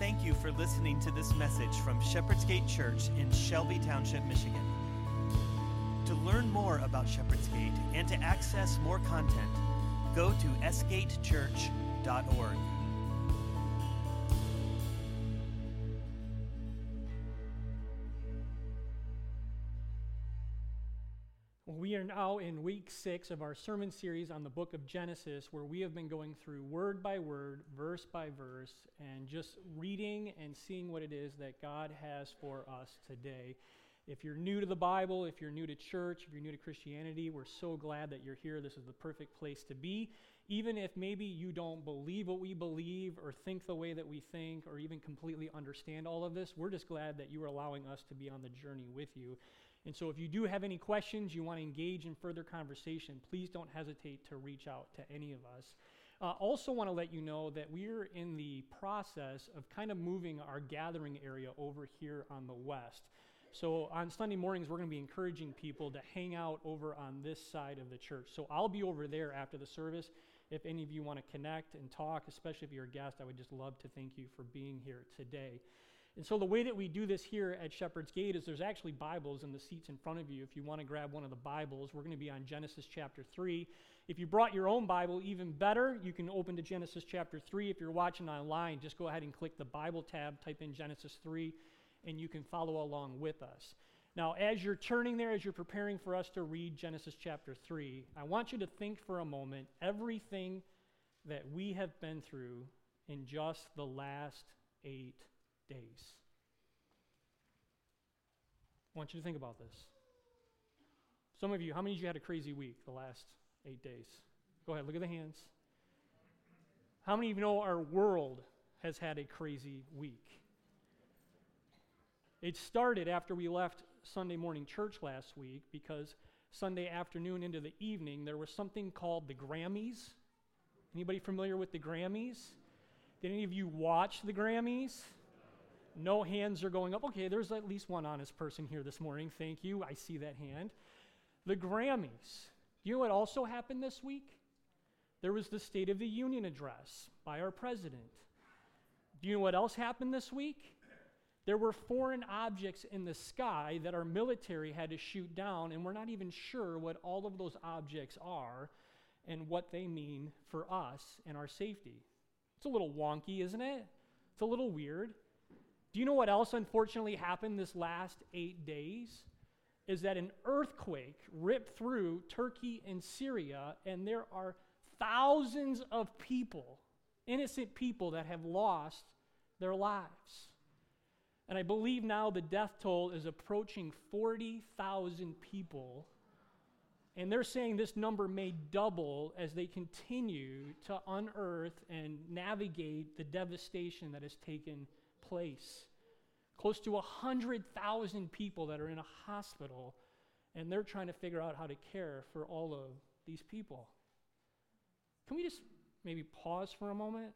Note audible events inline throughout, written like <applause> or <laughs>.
Thank you for listening to this message from Shepherd's Gate Church in Shelby Township, Michigan. To learn more about Shepherd's Gate and to access more content, go to sgatechurch.org. now in week six of our sermon series on the book of Genesis, where we have been going through word by word, verse by verse, and just reading and seeing what it is that God has for us today. If you're new to the Bible, if you're new to church, if you're new to Christianity, we're so glad that you're here. This is the perfect place to be. Even if maybe you don't believe what we believe, or think the way that we think, or even completely understand all of this, we're just glad that you are allowing us to be on the journey with you. And so, if you do have any questions, you want to engage in further conversation, please don't hesitate to reach out to any of us. Uh, also, want to let you know that we're in the process of kind of moving our gathering area over here on the west. So, on Sunday mornings, we're going to be encouraging people to hang out over on this side of the church. So, I'll be over there after the service. If any of you want to connect and talk, especially if you're a guest, I would just love to thank you for being here today. And so, the way that we do this here at Shepherd's Gate is there's actually Bibles in the seats in front of you. If you want to grab one of the Bibles, we're going to be on Genesis chapter 3. If you brought your own Bible, even better, you can open to Genesis chapter 3. If you're watching online, just go ahead and click the Bible tab, type in Genesis 3, and you can follow along with us. Now, as you're turning there, as you're preparing for us to read Genesis chapter 3, I want you to think for a moment everything that we have been through in just the last eight days. I want you to think about this. Some of you, how many of you had a crazy week the last eight days? Go ahead, look at the hands. How many of you know our world has had a crazy week? It started after we left Sunday morning church last week because Sunday afternoon into the evening there was something called the Grammys. Anybody familiar with the Grammys? Did any of you watch the Grammys? No hands are going up. Okay, there's at least one honest person here this morning. Thank you. I see that hand. The Grammys. Do you know what also happened this week? There was the State of the Union address by our president. Do you know what else happened this week? There were foreign objects in the sky that our military had to shoot down, and we're not even sure what all of those objects are and what they mean for us and our safety. It's a little wonky, isn't it? It's a little weird. Do you know what else unfortunately happened this last eight days? Is that an earthquake ripped through Turkey and Syria, and there are thousands of people, innocent people, that have lost their lives. And I believe now the death toll is approaching 40,000 people. And they're saying this number may double as they continue to unearth and navigate the devastation that has taken place. Close to 100,000 people that are in a hospital, and they're trying to figure out how to care for all of these people. Can we just maybe pause for a moment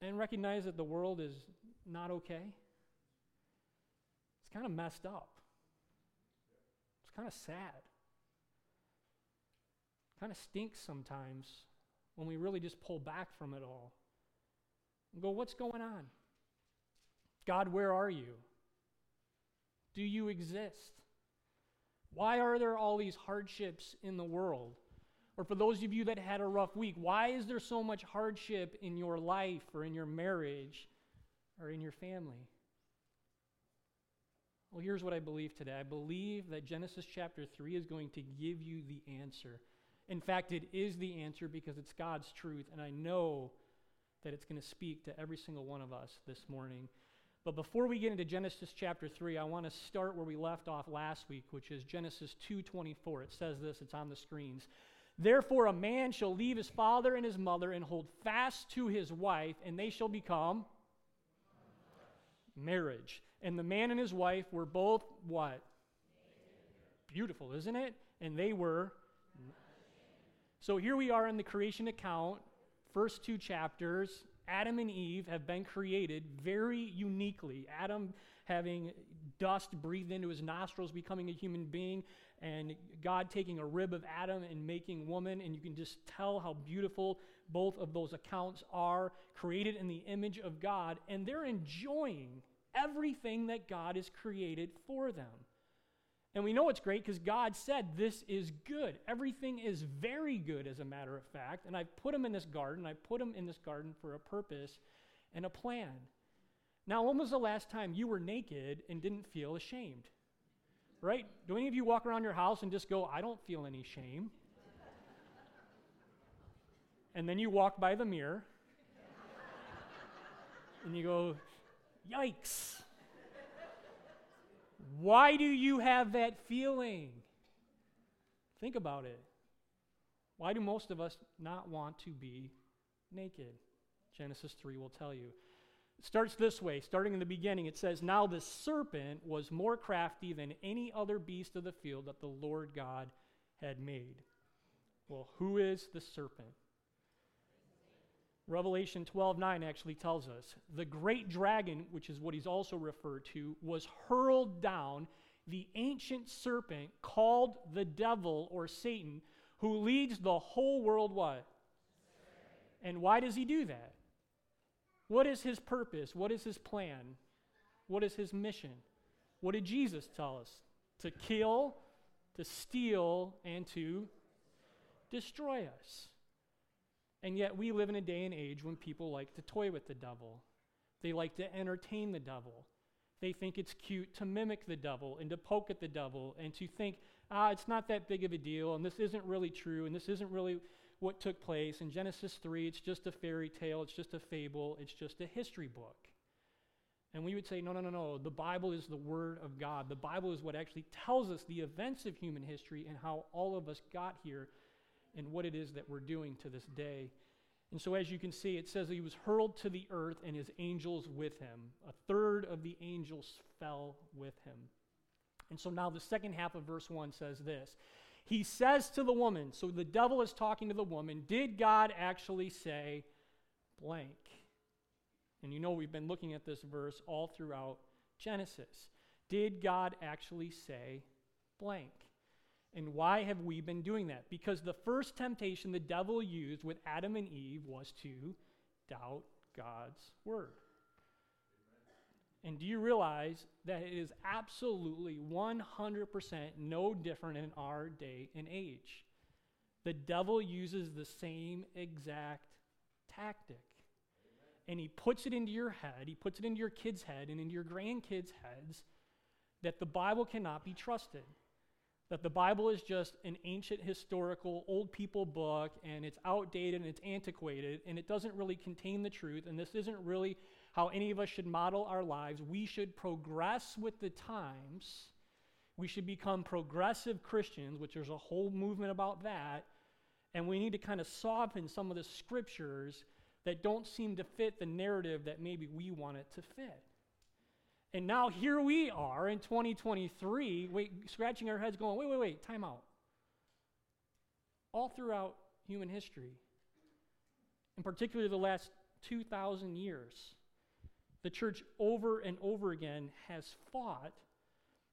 and recognize that the world is not okay? It's kind of messed up. It's kind of sad. Kind of stinks sometimes when we really just pull back from it all and go, What's going on? God, where are you? Do you exist? Why are there all these hardships in the world? Or for those of you that had a rough week, why is there so much hardship in your life or in your marriage or in your family? Well, here's what I believe today I believe that Genesis chapter 3 is going to give you the answer. In fact, it is the answer because it's God's truth, and I know that it's going to speak to every single one of us this morning. But before we get into Genesis chapter 3, I want to start where we left off last week, which is Genesis 2:24. It says this, it's on the screens. Therefore a man shall leave his father and his mother and hold fast to his wife, and they shall become marriage. And the man and his wife were both what? Beautiful, isn't it? And they were so here we are in the creation account, first two chapters, Adam and Eve have been created very uniquely. Adam having dust breathed into his nostrils, becoming a human being, and God taking a rib of Adam and making woman. And you can just tell how beautiful both of those accounts are, created in the image of God, and they're enjoying everything that God has created for them. And we know it's great because God said this is good. Everything is very good, as a matter of fact. And I put them in this garden. I put them in this garden for a purpose and a plan. Now, when was the last time you were naked and didn't feel ashamed? Right? Do any of you walk around your house and just go, I don't feel any shame? <laughs> and then you walk by the mirror <laughs> and you go, Yikes. Why do you have that feeling? Think about it. Why do most of us not want to be naked? Genesis 3 will tell you. It starts this way, starting in the beginning. It says, Now the serpent was more crafty than any other beast of the field that the Lord God had made. Well, who is the serpent? Revelation 12 9 actually tells us the great dragon, which is what he's also referred to, was hurled down, the ancient serpent called the devil or Satan, who leads the whole world what? And why does he do that? What is his purpose? What is his plan? What is his mission? What did Jesus tell us? To kill, to steal, and to destroy us. And yet, we live in a day and age when people like to toy with the devil. They like to entertain the devil. They think it's cute to mimic the devil and to poke at the devil and to think, ah, it's not that big of a deal, and this isn't really true, and this isn't really what took place. In Genesis 3, it's just a fairy tale, it's just a fable, it's just a history book. And we would say, no, no, no, no. The Bible is the Word of God. The Bible is what actually tells us the events of human history and how all of us got here and what it is that we're doing to this day. And so, as you can see, it says he was hurled to the earth and his angels with him. A third of the angels fell with him. And so now the second half of verse 1 says this He says to the woman, so the devil is talking to the woman, Did God actually say blank? And you know we've been looking at this verse all throughout Genesis. Did God actually say blank? And why have we been doing that? Because the first temptation the devil used with Adam and Eve was to doubt God's word. And do you realize that it is absolutely 100% no different in our day and age? The devil uses the same exact tactic. And he puts it into your head, he puts it into your kid's head and into your grandkids' heads that the Bible cannot be trusted that the Bible is just an ancient historical old people book and it's outdated and it's antiquated and it doesn't really contain the truth and this isn't really how any of us should model our lives. We should progress with the times. We should become progressive Christians, which there's a whole movement about that. And we need to kind of soften some of the scriptures that don't seem to fit the narrative that maybe we want it to fit. And now here we are in 2023, wait, scratching our heads, going, wait, wait, wait, time out. All throughout human history, and particularly the last 2,000 years, the church over and over again has fought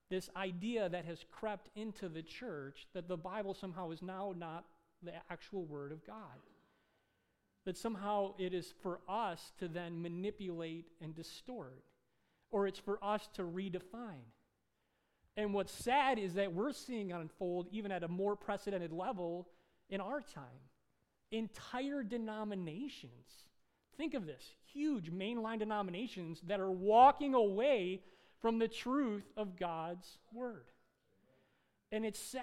this idea that has crept into the church that the Bible somehow is now not the actual Word of God. That somehow it is for us to then manipulate and distort or it's for us to redefine. And what's sad is that we're seeing unfold even at a more precedented level in our time. Entire denominations, think of this huge mainline denominations that are walking away from the truth of God's word. And it's sad.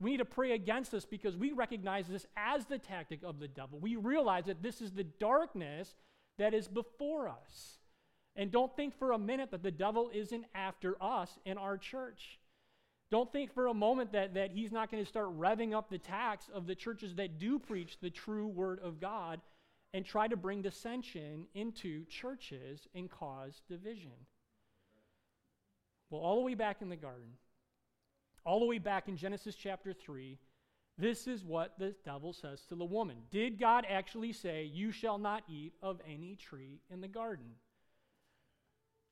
We need to pray against this because we recognize this as the tactic of the devil. We realize that this is the darkness that is before us. And don't think for a minute that the devil isn't after us in our church. Don't think for a moment that, that he's not going to start revving up the tax of the churches that do preach the true word of God and try to bring dissension into churches and cause division. Well, all the way back in the garden, all the way back in Genesis chapter 3, This is what the devil says to the woman. Did God actually say, You shall not eat of any tree in the garden?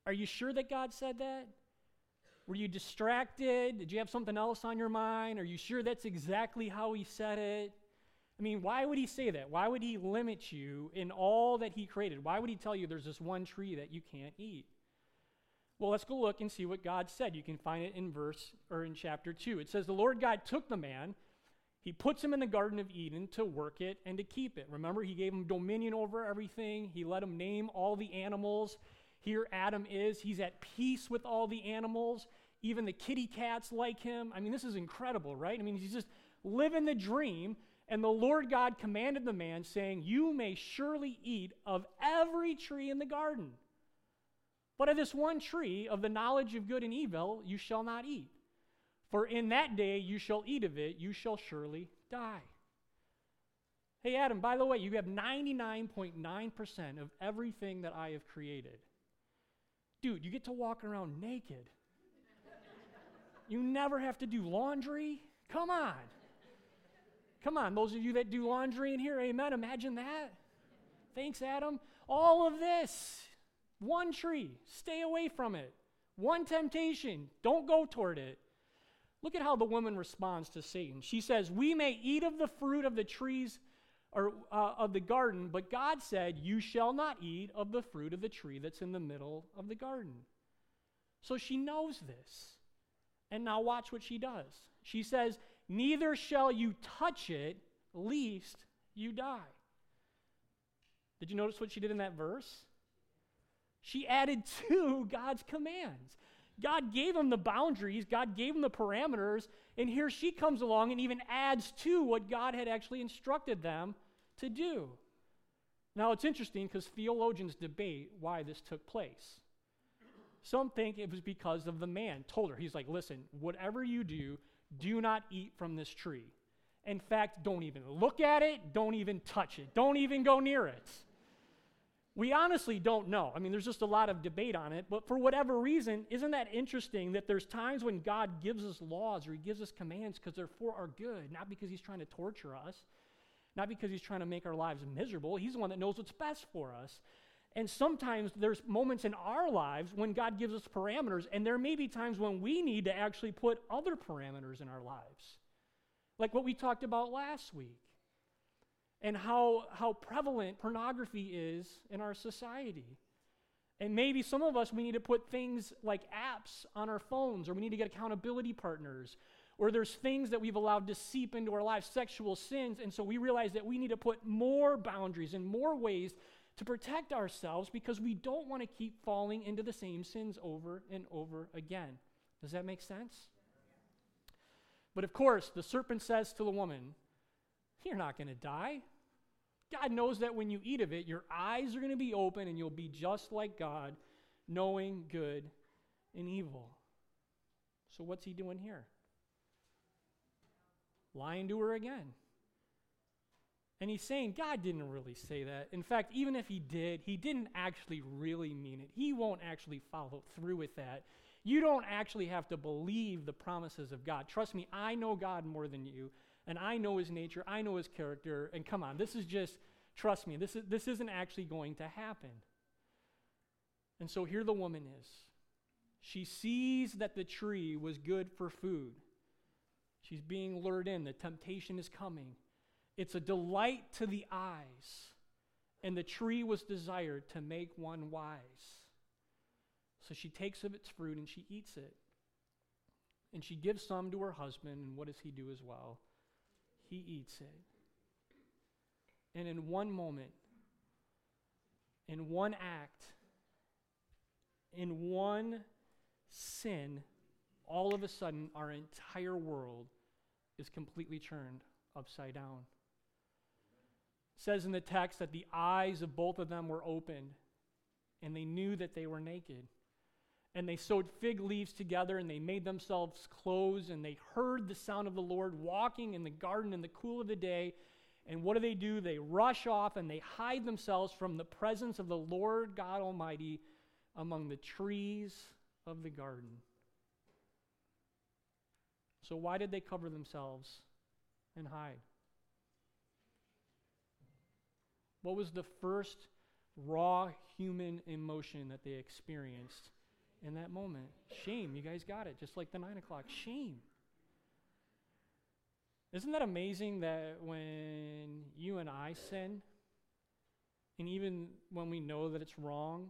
Are you sure that God said that? Were you distracted? Did you have something else on your mind? Are you sure that's exactly how he said it? I mean, why would he say that? Why would he limit you in all that he created? Why would he tell you there's this one tree that you can't eat? Well, let's go look and see what God said. You can find it in verse or in chapter 2. It says, The Lord God took the man, he puts him in the Garden of Eden to work it and to keep it. Remember, he gave him dominion over everything, he let him name all the animals. Here, Adam is. He's at peace with all the animals. Even the kitty cats like him. I mean, this is incredible, right? I mean, he's just living the dream. And the Lord God commanded the man, saying, You may surely eat of every tree in the garden. But of this one tree, of the knowledge of good and evil, you shall not eat. For in that day you shall eat of it, you shall surely die. Hey, Adam, by the way, you have 99.9% of everything that I have created. Dude, you get to walk around naked. you never have to do laundry. Come on. Come on, those of you that do laundry in here, amen. Imagine that. Thanks, Adam. All of this, one tree, stay away from it. One temptation, don't go toward it. Look at how the woman responds to Satan. She says, We may eat of the fruit of the trees or uh, of the garden, but God said, You shall not eat of the fruit of the tree that's in the middle of the garden. So she knows this. And now watch what she does. She says, Neither shall you touch it, lest you die. Did you notice what she did in that verse? She added to God's commands. God gave them the boundaries, God gave them the parameters, and here she comes along and even adds to what God had actually instructed them to do. Now, it's interesting because theologians debate why this took place. Some think it was because of the man told her. He's like, listen, whatever you do, do not eat from this tree. In fact, don't even look at it, don't even touch it, don't even go near it. We honestly don't know. I mean, there's just a lot of debate on it, but for whatever reason, isn't that interesting that there's times when God gives us laws or He gives us commands because they're for our good, not because He's trying to torture us? not because he's trying to make our lives miserable. He's the one that knows what's best for us. And sometimes there's moments in our lives when God gives us parameters, and there may be times when we need to actually put other parameters in our lives. Like what we talked about last week, and how, how prevalent pornography is in our society. And maybe some of us, we need to put things like apps on our phones, or we need to get accountability partners, or there's things that we've allowed to seep into our lives, sexual sins, and so we realize that we need to put more boundaries and more ways to protect ourselves because we don't want to keep falling into the same sins over and over again. Does that make sense? But of course, the serpent says to the woman, You're not going to die. God knows that when you eat of it, your eyes are going to be open and you'll be just like God, knowing good and evil. So, what's he doing here? lying to her again. And he's saying God didn't really say that. In fact, even if he did, he didn't actually really mean it. He won't actually follow through with that. You don't actually have to believe the promises of God. Trust me, I know God more than you, and I know his nature, I know his character. And come on, this is just, trust me, this, is, this isn't actually going to happen. And so here the woman is. She sees that the tree was good for food. She's being lured in. The temptation is coming. It's a delight to the eyes. And the tree was desired to make one wise. So she takes of its fruit and she eats it. And she gives some to her husband. And what does he do as well? He eats it. And in one moment, in one act, in one sin, all of a sudden our entire world is completely turned upside down. It says in the text that the eyes of both of them were opened, and they knew that they were naked. And they sewed fig leaves together, and they made themselves clothes, and they heard the sound of the Lord walking in the garden in the cool of the day. And what do they do? They rush off and they hide themselves from the presence of the Lord God Almighty among the trees of the garden. So, why did they cover themselves? and hide. What was the first raw human emotion that they experienced in that moment? Shame. You guys got it, just like the nine o'clock. Shame. Isn't that amazing that when you and I sin, and even when we know that it's wrong,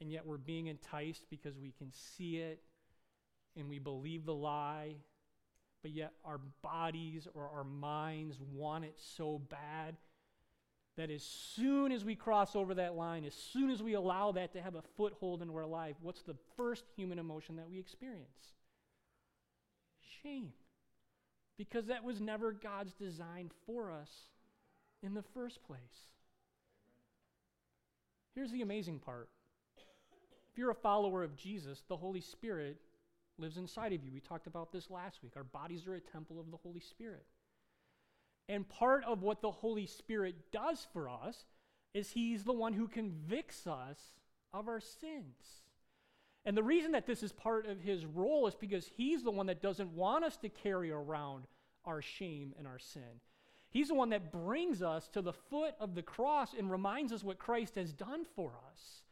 and yet we're being enticed because we can see it and we believe the lie, but yet our bodies or our minds want it so bad that as soon as we cross over that line, as soon as we allow that to have a foothold in our life, what's the first human emotion that we experience? Shame because that was never God's design for us in the first place. Here's the amazing part if you're a follower of Jesus, the Holy Spirit lives inside of you. We talked about this last week. Our bodies are a temple of the Holy Spirit. And part of what the Holy Spirit does for us is He's the one who convicts us of our sins. And the reason that this is part of his role is because he's the one that doesn't want us to carry around our shame and our sin. He's the one that brings us to the foot of the cross and reminds us what Christ has done for us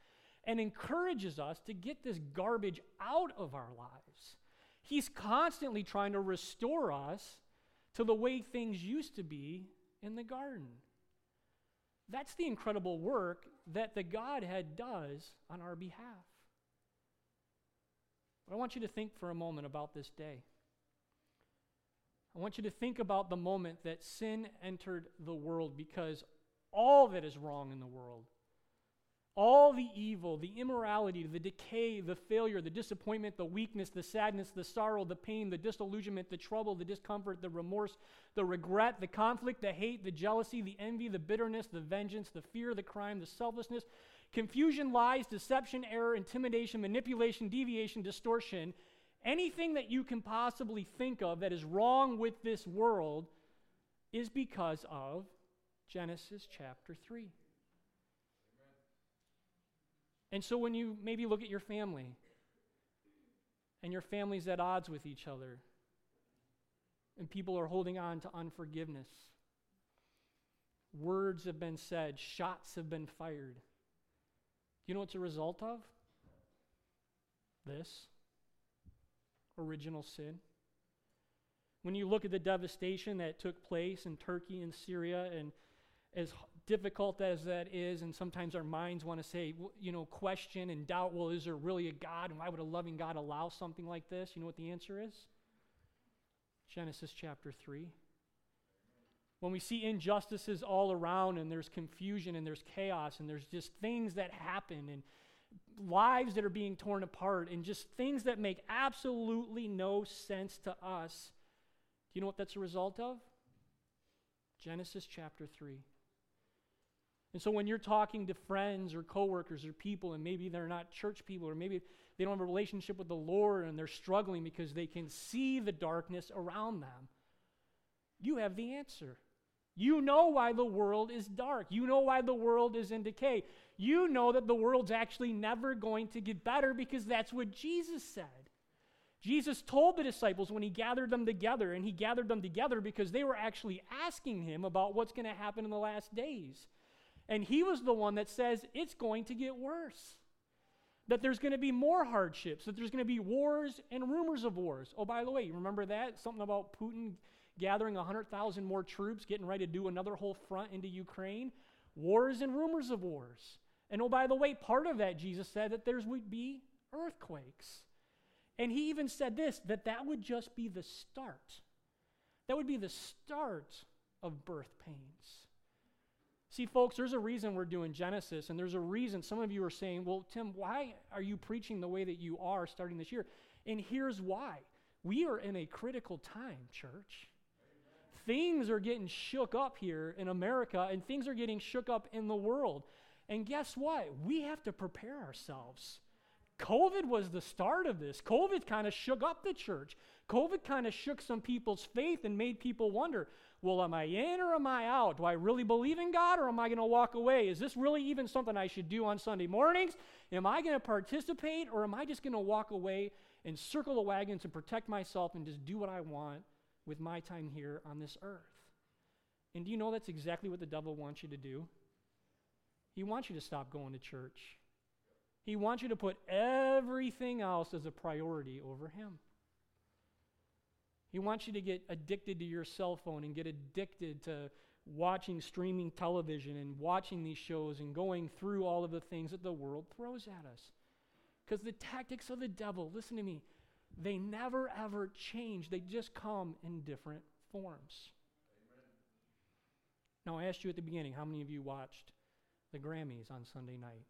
and encourages us to get this garbage out of our lives. He's constantly trying to restore us to the way things used to be in the garden. That's the incredible work that the Godhead does on our behalf. But I want you to think for a moment about this day. I want you to think about the moment that sin entered the world because all that is wrong in the world, all the evil, the immorality, the decay, the failure, the disappointment, the weakness, the sadness, the sorrow, the pain, the disillusionment, the trouble, the discomfort, the remorse, the regret, the conflict, the hate, the jealousy, the envy, the bitterness, the vengeance, the fear, the crime, the selflessness, confusion, lies, deception, error, intimidation, manipulation, deviation, distortion, anything that you can possibly think of that is wrong with this world is because of Genesis chapter 3. And so when you maybe look at your family and your family's at odds with each other and people are holding on to unforgiveness, words have been said, shots have been fired you know what's a result of? This original sin. When you look at the devastation that took place in Turkey and Syria, and as difficult as that is, and sometimes our minds want to say, you know, question and doubt, well, is there really a God? And why would a loving God allow something like this? You know what the answer is? Genesis chapter 3 when we see injustices all around and there's confusion and there's chaos and there's just things that happen and lives that are being torn apart and just things that make absolutely no sense to us, do you know what that's a result of? Genesis chapter 3. And so when you're talking to friends or coworkers or people, and maybe they're not church people, or maybe they don't have a relationship with the Lord and they're struggling because they can see the darkness around them, you have the answer. You know why the world is dark. You know why the world is in decay. You know that the world's actually never going to get better because that's what Jesus said. Jesus told the disciples when he gathered them together, and he gathered them together because they were actually asking him about what's going to happen in the last days. And he was the one that says it's going to get worse. That there's going to be more hardships, that there's going to be wars and rumors of wars. Oh, by the way, you remember that? Something about Putin gathering 100,000 more troops, getting ready to do another whole front into Ukraine. Wars and rumors of wars. And oh, by the way, part of that, Jesus said that there would be earthquakes. And he even said this that that would just be the start. That would be the start of birth pains. See, folks, there's a reason we're doing Genesis, and there's a reason some of you are saying, well, Tim, why are you preaching the way that you are starting this year? And here's why. We are in a critical time, church things are getting shook up here in America and things are getting shook up in the world. And guess what? We have to prepare ourselves. COVID was the start of this. COVID kind of shook up the church. COVID kind of shook some people's faith and made people wonder well, am I in or am I out? Do I really believe in God or am I going to walk away? Is this really even something I should do on Sunday mornings? Am I going to participate or am I just going to walk away and circle the wagons and protect myself and just do what I want with my time here on this earth. And do you know that's exactly what the devil wants you to do? He wants you to stop going to church. He wants you to put everything else as a priority over him. He wants you to get addicted to your cell phone and get addicted to watching streaming television and watching these shows and going through all of the things that the world throws at us. Because the tactics of the devil, listen to me, they never ever change. They just come in different forms. Amen. Now, I asked you at the beginning how many of you watched the Grammys on Sunday night?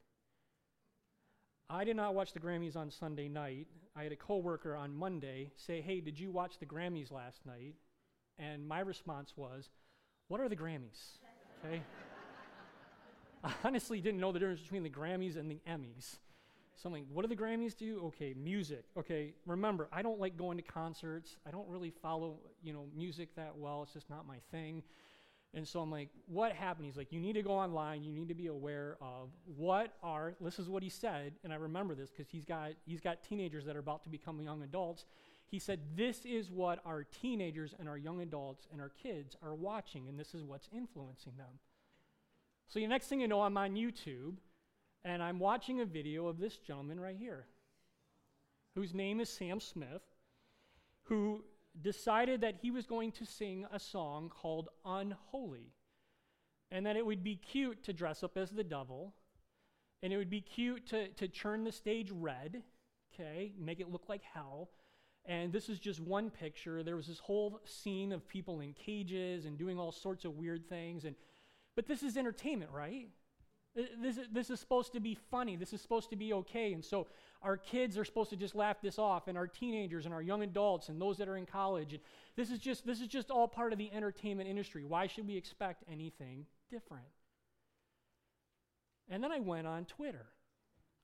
I did not watch the Grammys on Sunday night. I had a coworker on Monday say, "Hey, did you watch the Grammys last night?" And my response was, "What are the Grammys?" Okay? <laughs> I honestly didn't know the difference between the Grammys and the Emmys. So I'm like, what do the Grammys do? Okay, music. Okay, remember, I don't like going to concerts. I don't really follow, you know, music that well. It's just not my thing. And so I'm like, what happened? He's like, you need to go online. You need to be aware of what are, this is what he said, and I remember this because he's got, he's got teenagers that are about to become young adults. He said, this is what our teenagers and our young adults and our kids are watching, and this is what's influencing them. So the next thing you know, I'm on YouTube, and I'm watching a video of this gentleman right here, whose name is Sam Smith, who decided that he was going to sing a song called Unholy. And that it would be cute to dress up as the devil. And it would be cute to, to turn the stage red, okay, make it look like hell. And this is just one picture. There was this whole scene of people in cages and doing all sorts of weird things. And, but this is entertainment, right? This this is supposed to be funny. This is supposed to be okay. And so our kids are supposed to just laugh this off, and our teenagers and our young adults and those that are in college. And this is just this is just all part of the entertainment industry. Why should we expect anything different? And then I went on Twitter.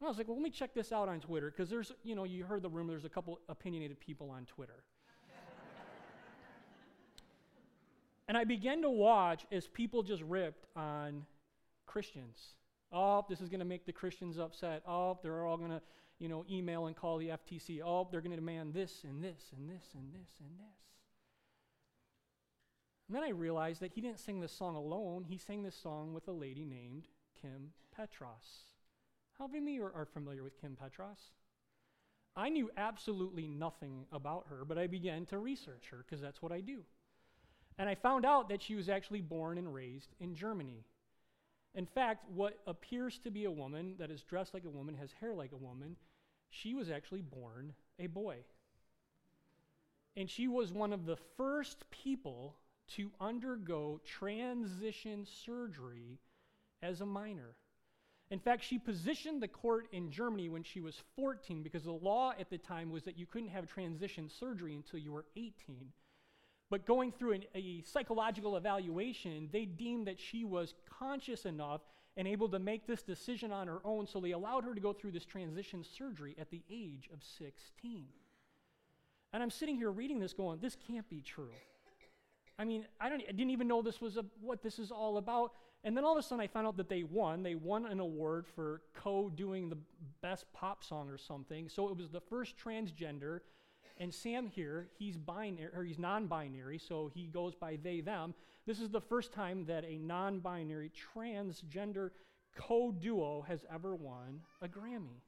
And I was like, well, let me check this out on Twitter, because there's, you know, you heard the rumor, there's a couple opinionated people on Twitter. <laughs> and I began to watch as people just ripped on Christians. Oh, this is going to make the Christians upset. Oh, they're all going to, you know, email and call the FCC. Oh, they're going to demand this and this and this and this and this. And then I realized that he didn't sing this song alone. He sang this song with a lady named Kim Petras. How many of you are, familiar with Kim Petras? I knew absolutely nothing about her, but I began to research her because that's what I do. And I found out that she was actually born and raised in Germany. In fact, what appears to be a woman that is dressed like a woman, has hair like a woman, she was actually born a boy. And she was one of the first people to undergo transition surgery as a minor. In fact, she positioned the court in Germany when she was 14 because the law at the time was that you couldn't have transition surgery until you were 18. But going through an, a psychological evaluation, they deemed that she was conscious enough and able to make this decision on her own, so they allowed her to go through this transition surgery at the age of 16. And I'm sitting here reading this going, this can't be true. I mean, I, don't, I didn't even know this was a, what this is all about. And then all of a sudden I found out that they won. They won an award for co doing the best pop song or something. So it was the first transgender and Sam here, he's binary or he's non-binary, so he goes by they them. This is the first time that a non-binary transgender co-duo has ever won a Grammy.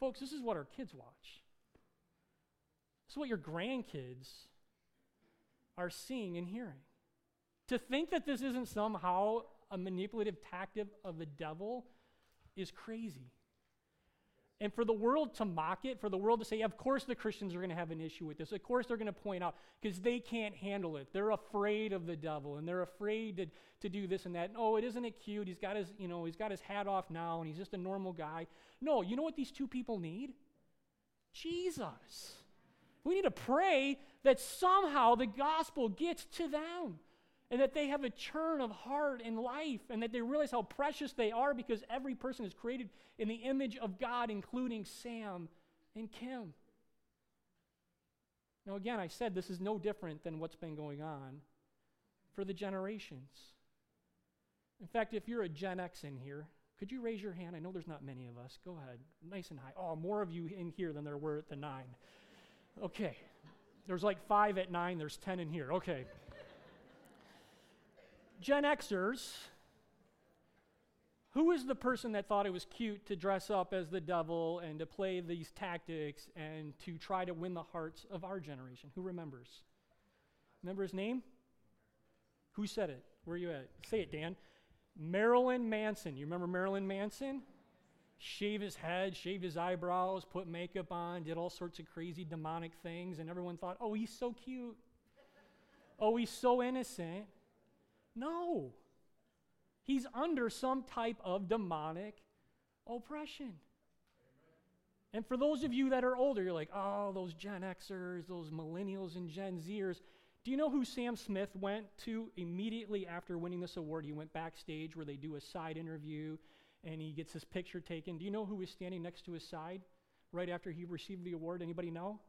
Folks, this is what our kids watch. This is what your grandkids are seeing and hearing. To think that this isn't somehow a manipulative tactic of the devil is crazy. And for the world to mock it, for the world to say, of course the Christians are going to have an issue with this. Of course they're going to point out, because they can't handle it. They're afraid of the devil and they're afraid to, to do this and that. oh, it isn't it cute? He's got his, you know, he's got his hat off now and he's just a normal guy. No, you know what these two people need? Jesus. We need to pray that somehow the gospel gets to them and that they have a churn of heart and life, and that they realize how precious they are because every person is created in the image of God, including Sam and Kim. Now, again, I said this is no different than what's been going on for the generations. In fact, if you're a Gen X in here, could you raise your hand? I know there's not many of us. Go ahead, nice and high. Oh, more of you in here than there were at the nine. Okay, There's like five at nine, there's 10 in here. Okay. Gen Xers, who is the person that thought it was cute to dress up as the devil and to play these tactics and to try to win the hearts of our generation? Who remembers? Remember his name? Who said it? Where are you at? Say it, Dan. Marilyn Manson. You remember Marilyn Manson? Shave his head, shave his eyebrows, put makeup on, did all sorts of crazy demonic things, and everyone thought, oh, he's so cute. oh, he's so innocent. No. He's under some type of demonic oppression. And for those of you that are older, you're like, oh, those Gen Xers, those millennials and Gen Zers. Do you know who Sam Smith went to immediately after winning this award? He went backstage where they do a side interview and he gets his picture taken. Do you know who was standing next to his side right after he received the award? Anybody know?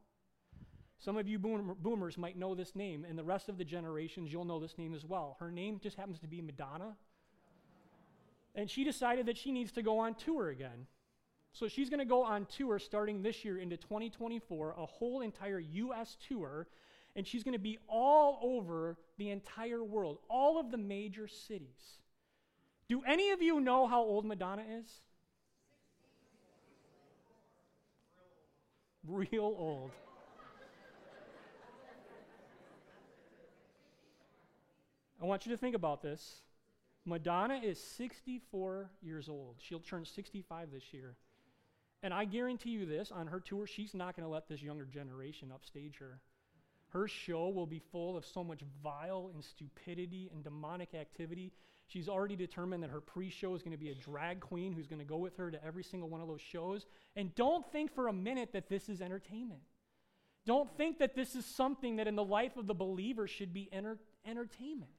Some of you boomers might know this name, and the rest of the generations, you'll know this name as well. Her name just happens to be Madonna. And she decided that she needs to go on tour again. So she's going to go on tour starting this year into 2024, a whole entire U.S. tour and she's going to be all over the entire world, all of the major cities. Do any of you know how old Madonna is? Real old. I want you to think about this. Madonna is 64 years old. She'll turn 65 this year. And I guarantee you this on her tour, she's not going to let this younger generation upstage her. Her show will be full of so much vile and stupidity and demonic activity. She's already determined that her pre show is going to be a drag queen who's going to go with her to every single one of those shows. And don't think for a minute that this is entertainment. Don't think that this is something that in the life of the believer should be enter- entertainment.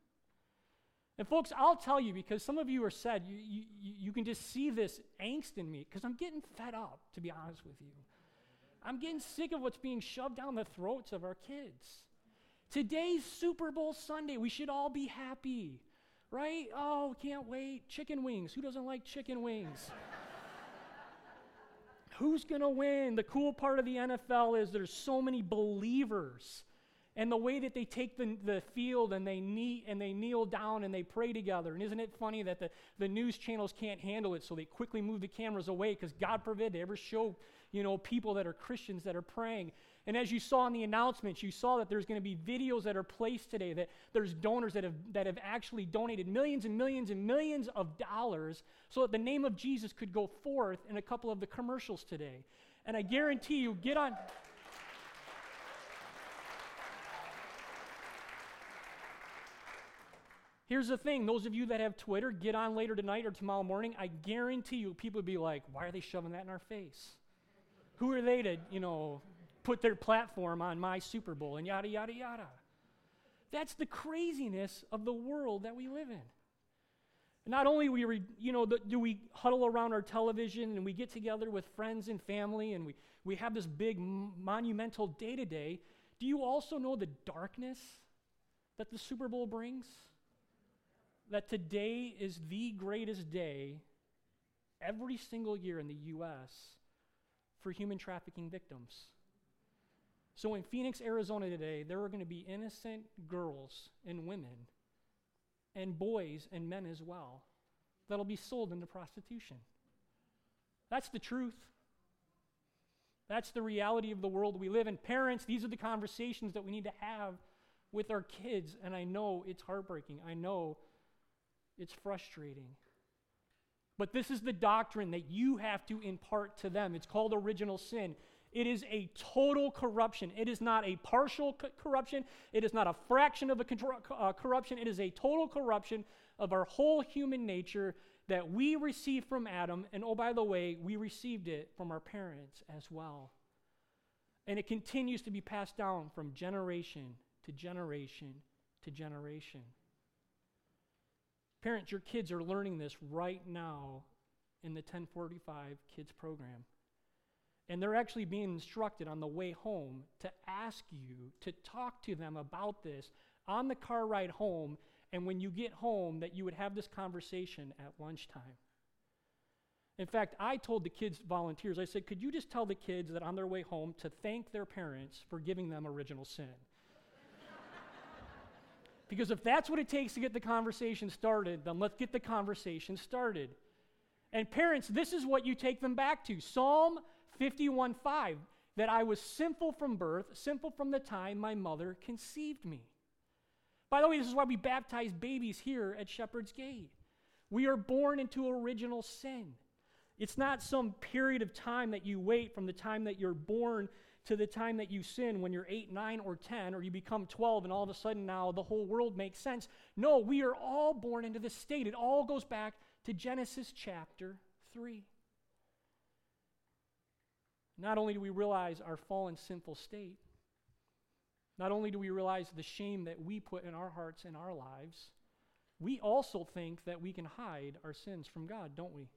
And folks, I'll tell you because some of you are said, you, you, you can just see this angst in me because I'm getting fed up, to be honest with you. I'm getting sick of what's being shoved down the throats of our kids. Today's Super Bowl Sunday. We should all be happy, right? Oh, can't wait. Chicken wings. Who doesn't like chicken wings? <laughs> Who's going to win? The cool part of the NFL is there's so many believers. And the way that they take the, the field and they, knee, and they kneel down and they pray together. And isn't it funny that the, the news channels can't handle it, so they quickly move the cameras away because God forbid they ever show you know, people that are Christians that are praying. And as you saw in the announcements, you saw that there's going to be videos that are placed today, that there's donors that have, that have actually donated millions and millions and millions of dollars so that the name of Jesus could go forth in a couple of the commercials today. And I guarantee you, get on. Here's the thing those of you that have Twitter, get on later tonight or tomorrow morning. I guarantee you, people will be like, why are they shoving that in our face? Who are they to, you know, put their platform on my Super Bowl and yada, yada, yada? That's the craziness of the world that we live in. Not only we, you know, do we huddle around our television and we get together with friends and family and we, we have this big monumental day to day, do you also know the darkness that the Super Bowl brings? That today is the greatest day every single year in the U.S for human trafficking victims. So in Phoenix, Arizona today, there are going to be innocent girls and women and boys and men as well that'll be sold into prostitution. That's the truth. That's the reality of the world we live in. Parents, these are the conversations that we need to have with our kids. And I know it's heartbreaking. I know it's frustrating. But this is the doctrine that you have to impart to them. It's called original sin. It is a total corruption. It is not a partial co- corruption. It is not a fraction of a uh, corruption. It is a total corruption of our whole human nature that we received from Adam. And oh, by the way, we received it from our parents as well. And it continues to be passed down from generation to generation to generation. Parents, your kids are learning this right now in the 1045 Kids program. And they're actually being instructed on the way home to ask you to talk to them about this on the car ride home, and when you get home, that you would have this conversation at lunchtime. In fact, I told the kids, volunteers, I said, could you just tell the kids that on their way home to thank their parents for giving them original sin? Because if that's what it takes to get the conversation started, then let's get the conversation started. And parents, this is what you take them back to Psalm 51 5 that I was sinful from birth, sinful from the time my mother conceived me. By the way, this is why we baptize babies here at Shepherd's Gate. We are born into original sin. It's not some period of time that you wait from the time that you're born to the time that you sin when you're 8, 9, or 10, or you become 12 and all of a sudden now the whole world makes sense. No, we are all born into this state. It all goes back to Genesis chapter 3. Not only do we realize our fallen sinful state, not only do we realize the shame that we put in our hearts and our lives, we also think that we can hide our sins from God, don't we?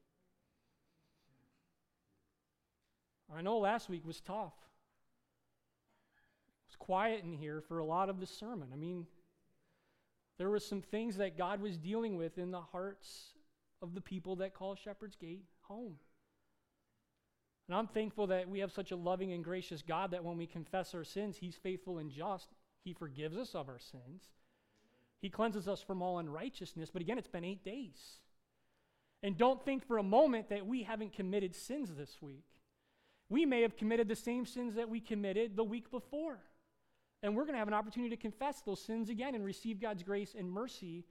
I know last week was tough. Quiet in here for a lot of the sermon. I mean, there were some things that God was dealing with in the hearts of the people that call Shepherd's Gate home. And I'm thankful that we have such a loving and gracious God that when we confess our sins, He's faithful and just. He forgives us of our sins. He cleanses us from all unrighteousness. But again, it's been eight days. And don't think for a moment that we haven't committed sins this week. We may have committed the same sins that we committed the week before. And we're going to have an opportunity to confess those sins again and receive God's grace and mercy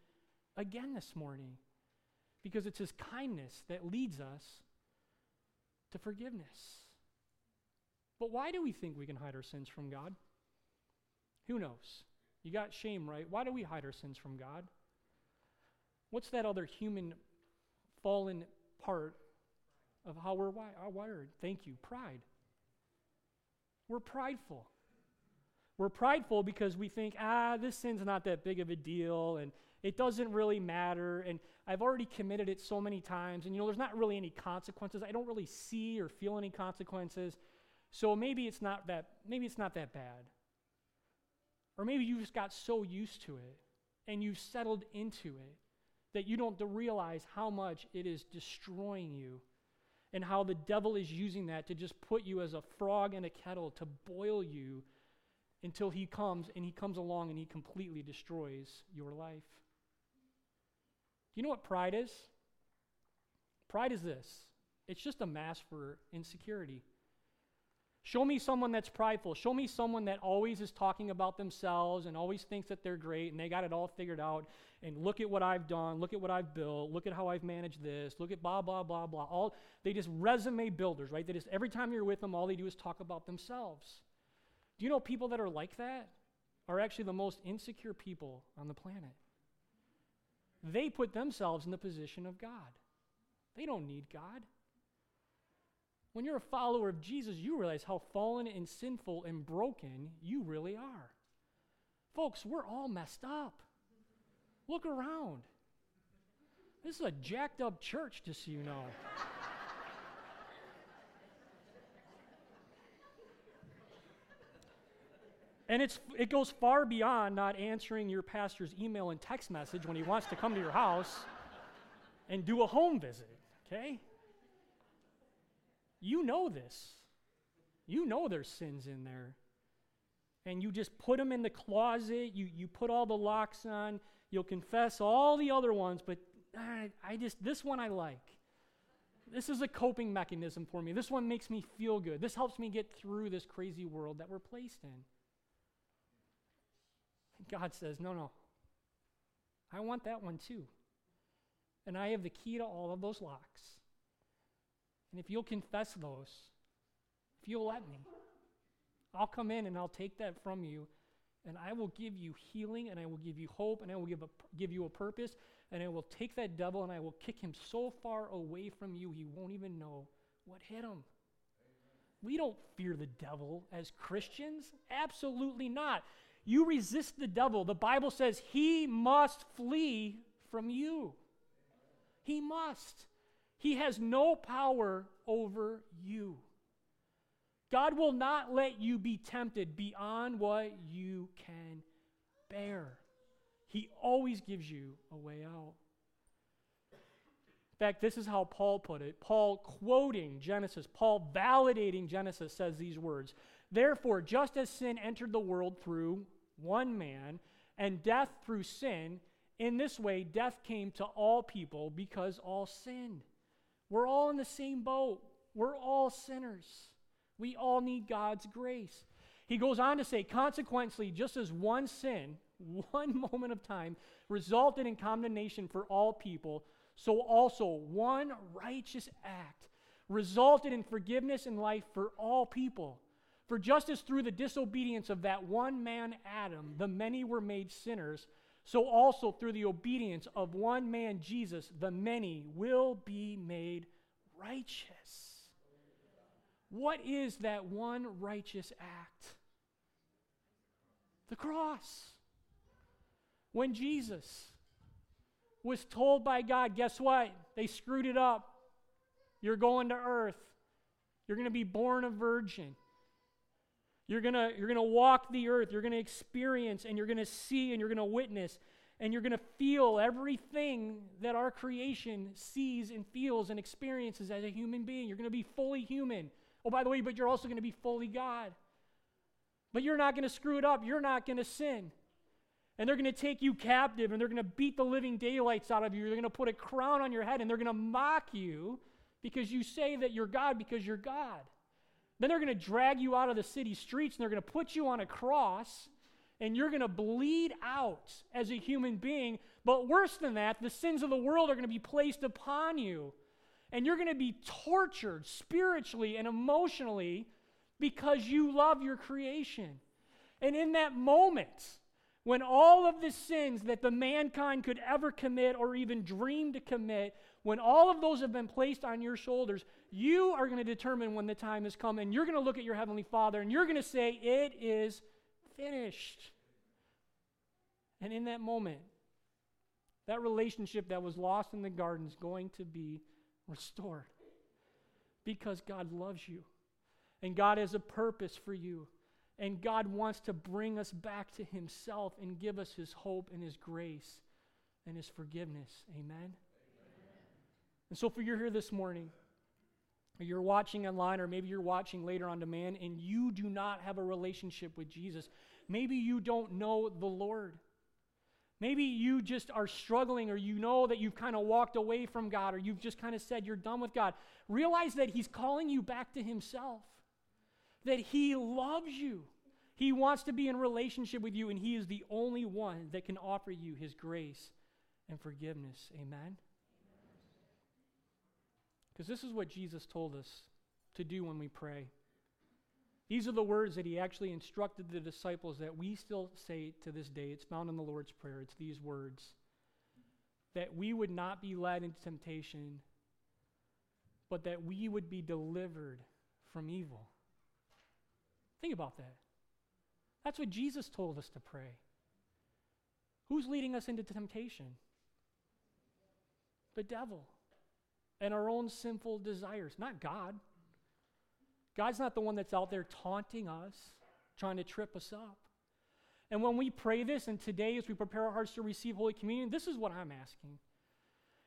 again this morning because it's His kindness that leads us to forgiveness. But why do we think we can hide our sins from God? Who knows? You got shame, right? Why do we hide our sins from God? What's that other human fallen part of how we're wired? Thank you. Pride. We're prideful. We're prideful because we think, ah, this sin's not that big of a deal, and it doesn't really matter. And I've already committed it so many times. And, you know, there's not really any consequences. I don't really see or feel any consequences. So maybe it's not that, maybe it's not that bad. Or maybe you just got so used to it and you've settled into it that you don't realize how much it is destroying you and how the devil is using that to just put you as a frog in a kettle to boil you until he comes and he comes along and he completely destroys your life. Do you know what pride is? Pride is this it's just a mask for insecurity. Show me someone that's prideful. Show me someone that always is talking about themselves and always thinks that they're great and they got it all figured out. And look at what I've done. Look at what I've built. Look at how I've managed this. Look at blah, blah, blah, blah. All, they just resume builders, right? They just, every time you're with them, all they do is talk about themselves. Do you know people that are like that are actually the most insecure people on the planet? They put themselves in the position of God. They don't need God. When you're a follower of Jesus, you realize how fallen and sinful and broken you really are. Folks, we're all messed up. Look around. This is a jacked up church, just so you know. And it's, it goes far beyond not answering your pastor's email and text message when he wants to come to your house and do a home visit, okay? You know this. You know there's sins in there. And you just put them in the closet, you, you put all the locks on, you'll confess all the other ones, but I, I just, this one I like. This is a coping mechanism for me. This one makes me feel good. This helps me get through this crazy world that we're placed in. God says, No, no. I want that one too. And I have the key to all of those locks. And if you'll confess those, if you'll let me, I'll come in and I'll take that from you and I will give you healing and I will give you hope and I will give, a, give you a purpose and I will take that devil and I will kick him so far away from you he won't even know what hit him. We don't fear the devil as Christians. Absolutely not. You resist the devil. The Bible says he must flee from you. He must. He has no power over you. God will not let you be tempted beyond what you can bear. He always gives you a way out. In fact, this is how Paul put it. Paul quoting Genesis, Paul validating Genesis says these words Therefore, just as sin entered the world through one man, and death through sin, in this way death came to all people because all sinned. We're all in the same boat. We're all sinners. We all need God's grace. He goes on to say, consequently, just as one sin, <laughs> one moment of time, resulted in condemnation for all people, so also one righteous act resulted in forgiveness and life for all people. For just as through the disobedience of that one man, Adam, the many were made sinners, so also through the obedience of one man, Jesus, the many will be made righteous. What is that one righteous act? The cross. When Jesus was told by God, guess what? They screwed it up. You're going to earth. You're going to be born a virgin. You're going to you're going to walk the earth. You're going to experience and you're going to see and you're going to witness and you're going to feel everything that our creation sees and feels and experiences as a human being. You're going to be fully human. Oh, by the way, but you're also going to be fully God. But you're not going to screw it up. You're not going to sin. And they're going to take you captive and they're going to beat the living daylights out of you. They're going to put a crown on your head and they're going to mock you because you say that you're God because you're God. Then they're going to drag you out of the city streets and they're going to put you on a cross and you're going to bleed out as a human being. But worse than that, the sins of the world are going to be placed upon you. And you're going to be tortured spiritually and emotionally because you love your creation. And in that moment, when all of the sins that the mankind could ever commit or even dream to commit, when all of those have been placed on your shoulders, you are going to determine when the time has come and you're going to look at your heavenly Father and you're going to say, It is finished. And in that moment, that relationship that was lost in the garden is going to be restored because God loves you and God has a purpose for you. And God wants to bring us back to Himself and give us His hope and His grace and His forgiveness. Amen? And so, if you're here this morning, or you're watching online, or maybe you're watching later on demand, and you do not have a relationship with Jesus, maybe you don't know the Lord. Maybe you just are struggling, or you know that you've kind of walked away from God, or you've just kind of said you're done with God. Realize that He's calling you back to Himself that He loves you. He wants to be in relationship with you, and He is the only one that can offer you His grace and forgiveness. Amen? Because this is what Jesus told us to do when we pray. These are the words that He actually instructed the disciples that we still say to this day. It's found in the Lord's Prayer. It's these words that we would not be led into temptation, but that we would be delivered from evil. Think about that. That's what Jesus told us to pray. Who's leading us into temptation? The devil and our own sinful desires, not God. God's not the one that's out there taunting us, trying to trip us up. And when we pray this, and today as we prepare our hearts to receive Holy Communion, this is what I'm asking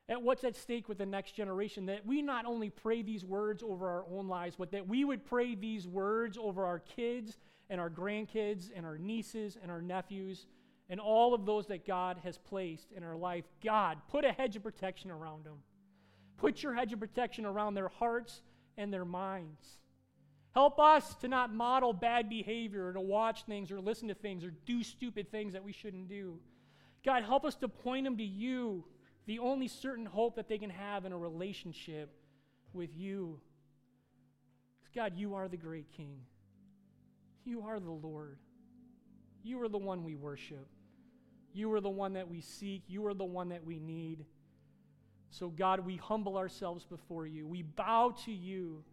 at what's at stake with the next generation, that we not only pray these words over our own lives, but that we would pray these words over our kids and our grandkids and our nieces and our nephews and all of those that God has placed in our life. God, put a hedge of protection around them. Put your hedge of protection around their hearts and their minds. Help us to not model bad behavior or to watch things or listen to things or do stupid things that we shouldn't do. God, help us to point them to you the only certain hope that they can have in a relationship with you. God, you are the great King. You are the Lord. You are the one we worship. You are the one that we seek. You are the one that we need. So, God, we humble ourselves before you. We bow to you.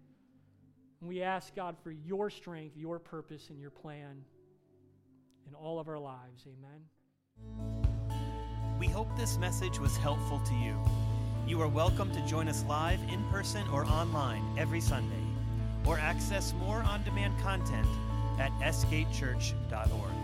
And we ask, God, for your strength, your purpose, and your plan in all of our lives. Amen. We hope this message was helpful to you. You are welcome to join us live in person or online every Sunday, or access more on demand content at sgatechurch.org.